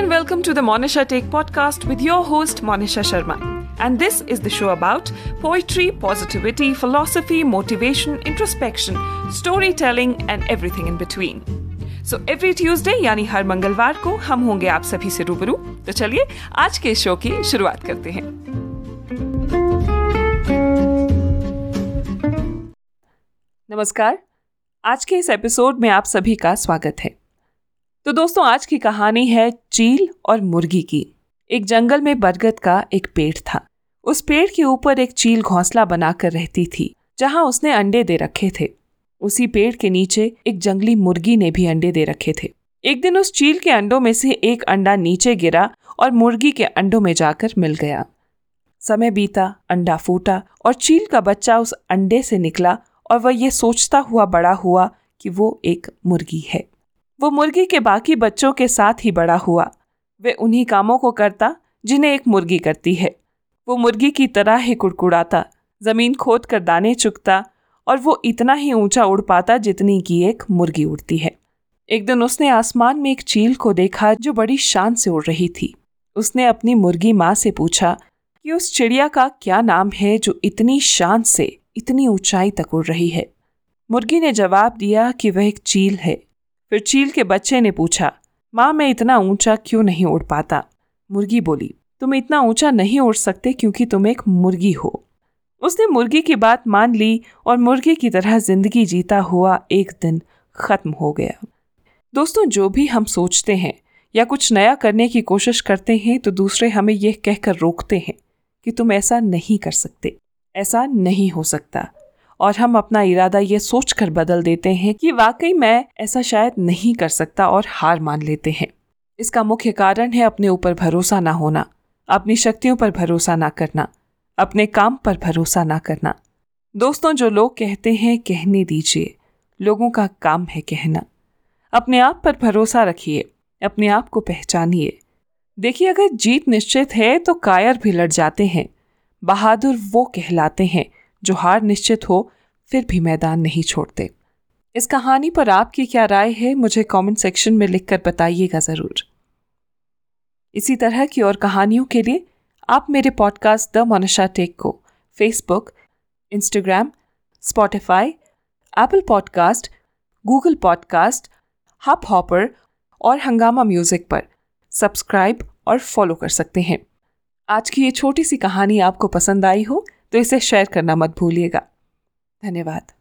and welcome to the Monisha Take podcast with your host Monisha Sharma. And this is the show about poetry, positivity, philosophy, motivation, introspection, storytelling and everything in between. So every Tuesday यानी हर मंगलवार को हम होंगे आप सभी से रूबरू तो चलिए आज के शो की शुरुआत करते हैं नमस्कार आज के इस एपिसोड में आप सभी का स्वागत है तो दोस्तों, आज की कहानी है चील और मुर्गी की। एक जंगल में बरगद का एक पेड़ था। उस पेड़ के ऊपर एक चील घोंसला बनाकर रहती थी, जहाँ उसने अंडे दे रखे थे। उसी पेड़ के नीचे एक जंगली मुर्गी ने भी अंडे दे रखे थे। एक दिन उस चील के अंडों में से एक अंडा नीचे गिरा और मुर्गी के अंडों में जाकर मिल गया। समय बीता, अंडा फूटा और चील का बच्चा उस अंडे से निकला और वह ये सोचता हुआ बड़ा हुआ कि वो एक मुर्गी है। वो मुर्गी के बाकी बच्चों के साथ ही बड़ा हुआ। वे उन्हीं कामों को करता जिन्हें एक मुर्गी करती है। वो मुर्गी की तरह ही कुड़कुड़ाता, ज़मीन खोद कर दाने चुकता और वो इतना ही ऊँचा उड़ पाता जितनी की एक मुर्गी उड़ती है। एक दिन उसने आसमान में एक चील को देखा जो बड़ी शान से उड़ रही थी। उसने अपनी मुर्गी माँ से पूछा, कि उस चिड़िया का क्या नाम है जो इतनी शान से इतनी ऊंचाई तक उड़ रही है? मुर्गी ने जवाब दिया कि वह एक चील है। फिर चील के बच्चे ने पूछा, माँ, मैं इतना ऊँचा क्यों नहीं उड़ पाता? मुर्गी बोली, तुम इतना ऊँचा नहीं उड़ सकते क्योंकि तुम एक मुर्गी हो। उसने मुर्गी की बात मान ली और मुर्गी की तरह ज़िंदगी जीता हुआ एक दिन खत्म हो गया। दोस्तों, जो भी हम सोचते हैं या कुछ नया करने की कोशिश करते हैं तो दूसरे हमें यह कहकर रोकते हैं कि तुम ऐसा नहीं कर सकते, ऐसा नहीं हो सकता। और हम अपना इरादा ये सोच कर बदल देते हैं कि वाकई मैं ऐसा शायद नहीं कर सकता और हार मान लेते हैं। इसका मुख्य कारण है अपने ऊपर भरोसा ना होना, अपनी शक्तियों पर भरोसा ना करना, अपने काम पर भरोसा ना करना। दोस्तों, जो लोग कहते हैं, कहने दीजिए। लोगों का काम है कहना। अपने आप पर भरोसा रखिए, अपने आप को पहचानिए। देखिए, अगर जीत निश्चित है तो कायर भी लड़ जाते हैं। बहादुर वो कहलाते हैं, जो हार निश्चित हो फिर भी मैदान नहीं छोड़ते। इस कहानी पर आपकी क्या राय है, मुझे कमेंट सेक्शन में लिखकर बताइएगा ज़रूर। इसी तरह की और कहानियों के लिए आप मेरे पॉडकास्ट द मोनिशा टेक को Facebook Instagram Spotify Apple podcast Google podcast Hubhopper और हंगामा म्यूज़िक पर सब्सक्राइब और फॉलो कर सकते हैं। आज की ये छोटी सी कहानी आपको पसंद आई हो तो इसे शेयर करना मत भूलिएगा। धन्यवाद।